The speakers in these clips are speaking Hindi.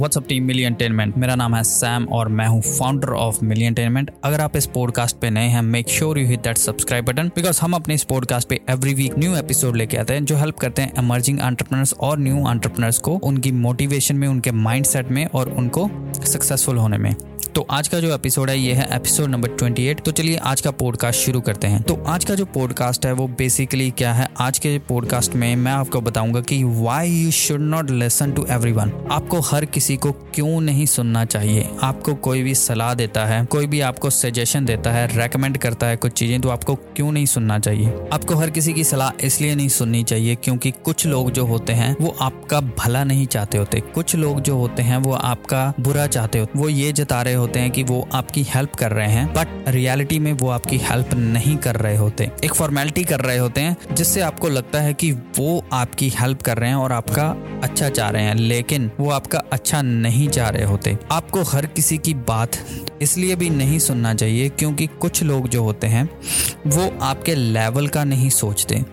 व्हाट्सअप टीम मिली एंटेनमेंट मेरा नाम है सैम और मैं हूँ फाउंडर ऑफ़ मिली एंटेनमेंट अगर आप इस पॉडकास्ट पे नए हैं make sure you hit that subscribe button because हम अपने इस पॉडकास्ट पे एवरी वीक न्यू एपिसोड लेके आते हैं जो हेल्प करते हैं एमर्जिंग एंटरप्रनर्स और न्यू एंटरप्रनर्स को, उनकी मोटिवेशन में, उनके माइंड में और उनको सक्सेसफुल होने में। तो आज का जो एपिसोड है, ये है एपिसोड नंबर 28 तो चलिए आज का पॉडकास्ट शुरू करते हैं। तो आज का जो पॉडकास्ट है, वो बेसिकली क्या है? आज के पॉडकास्ट में मैं आपको बताऊँगा कि why you should not listen to everyone आपको हर किसी को क्यों नहीं सुनना चाहिए? आपको कोई भी सलाह देता है, कोई भी आपको सजेशन देता है रेकमेंड करता है कुछ चीज़ें तो आपको क्यों नहीं सुनना चाहिए? आपको हर किसी की सलाह इसलिए नहीं सुननी चाहिए क्योंकि कुछ लोग जो होते हैं, वो आपका भला नहीं चाहते होते। कुछ लोग जो होते हैं, वो आपका बुरा चाहते होते। वो ये जता रहे होते हैं कि वो आपकी हेल्प कर रहे हैं बट रियलिटी में वो आपकी हेल्प नहीं कर रहे होते। एक फॉर्मेलिटी कर रहे होते हैं, जिससे आपको लगता है कि वो आपकी हेल्प कर रहे हैं और आपका अच्छा चाह रहे हैं, लेकिन वो आपका अच्छा नहीं चाह रहे होते। आपको हर किसी की बात इसलिए भी नहीं सुनना चाहिए, क्योंकि कुछ लोग जो होते हैं, वो आपके लेवल का नहीं सोचते।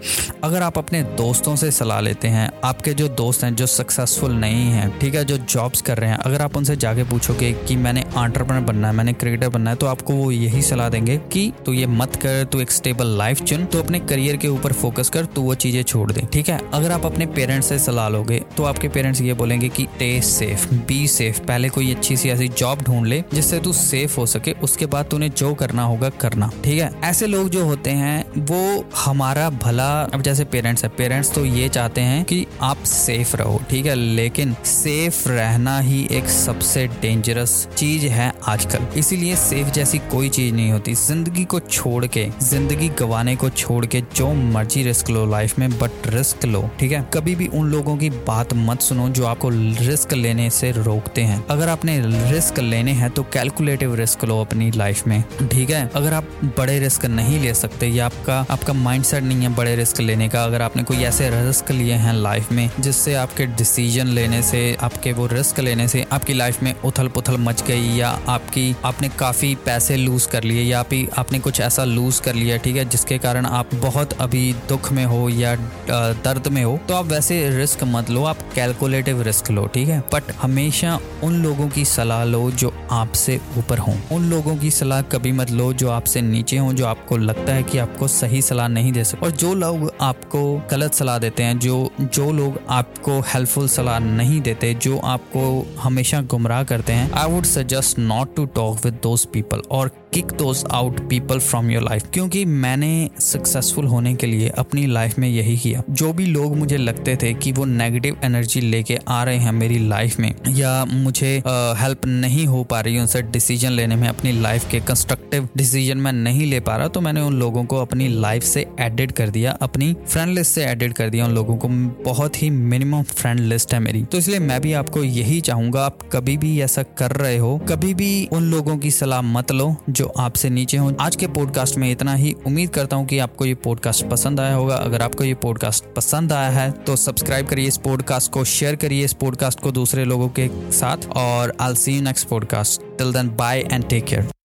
अगर आप अपने दोस्तों से सलाह लेते हैं, आपके जो दोस्त हैं, जो सक्सेसफुल नहीं हैं, ठीक है, जो जॉब्स कर रहे हैं, अगर आप उनसे जाके पूछोगे कि मैंने आंट्रप्रनर बनना है, मैंने क्रिकेटर बनना है तो आपको वो यही सलाह देंगे कि तू ये मत कर, तू एक स्टेबल लाइफ चुन तो अपने करियर के ऊपर फोकस कर, तू वो चीज़ें छोड़ दे, ठीक है? अगर आप अपने पेरेंट्स से सलाह लोगे तो आपके पेरेंट्स ये बोलेंगे कि टे सेफ़ बी सेफ़ पहले कोई अच्छी सी ऐसी जॉब ढूंढ ले, जिससे तू सेफ़ हो सके, उसके बाद तूने जो करना होगा, करना, ठीक है? ऐसे लोग जो होते हैं, वो हमारा भला, अब जैसे पेरेंट्स है पेरेंट्स तो ये चाहते हैं कि आप सेफ़ रहो, ठीक है? लेकिन सेफ़ रहना ही एक सबसे डेंजरस चीज़ है आजकल। इसीलिए सेफ़ जैसी कोई चीज़ नहीं होती। ज़िंदगी को छोड़ के, ज़िंदगी गवाने को छोड़ के जो मर्ज़ी रिस्क लो लाइफ में, बट रिस्क लो, ठीक है? कभी भी उन लोगों की बात मत सुनो जो आपको रिस्क लेने से रोकते हैं। अगर आपने रिस्क लेने हैं तो कैलकुलेटिव रिस्क लो अपनी लाइफ में, ठीक है? अगर आप बड़े रिस्क नहीं ले सकते या आपका आपका माइंडसेट नहीं है बड़े रिस्क लेने का, अगर आपने कोई ऐसे रिस्क लिए हैं लाइफ में जिससे आपके डिसीज़न लेने से, आपके वो रिस्क लेने से आपकी लाइफ में उथल पुथल मच गई या आपकी, आपने काफ़ी पैसे लूज कर लिए या भी आपने कुछ ऐसा लूज कर लिया, ठीक है, जिसके कारण आप बहुत अभी दुख में हो या दर्द में हो तो आप वैसे रिस्क मत लो, आप कैलकुलेटिव रिस्क लो, ठीक है। बट हमेशा उन लोगों की सलाह लो जो आपसे ऊपर हों। उन लोगों की सलाह कभी मत लो जो आपसे नीचे हों, जो आपको लगता है कि आपको सही सलाह नहीं दे सकते और जो लोग आपको गलत सलाह देते हैं, जो जो लोग आपको हेल्पफुल सलाह नहीं देते, जो आपको हमेशा गुमराह करते हैं I would suggest not to talk with those people और kick those out people from your life क्योंकि मैंने सक्सेसफुल होने के लिए अपनी लाइफ में यही किया। जो भी लोग मुझे लगते थे कि वो नेगेटिव एनर्जी लेके आ रहे हैं मेरी लाइफ में, या मुझे हेल्प नहीं हो पा रही, उनसे डिसीज़न लेने में, अपनी लाइफ के कंस्ट्रक्टिव डिसीज़न मैं नहीं ले पा रहा तो मैंने उन लोगों को अपनी लाइफ से एडिट कर दिया, अपनी फ्रेंड लिस्ट से एडिट कर दिया, उन लोगों को। बहुत ही मिनिमम फ्रेंड लिस्ट है मेरी। तो इसलिए मैं भी आपको यही चाहूँगा, आप कभी भी ऐसा कर रहे हो, कभी भी उन लोगों की सलाह मत लो, जो आपसे नीचे हो। आज के पॉडकास्ट में इतना ही। उम्मीद करता हूँ कि आपको ये पॉडकास्ट पसंद आया होगा। अगर आपको ये पॉडकास्ट पसंद आया है तो सब्सक्राइब करिए इस पॉडकास्ट को शेयर करिए इस पॉडकास्ट को दूसरे लोगों के साथ, और I see next podcast till then bye and take care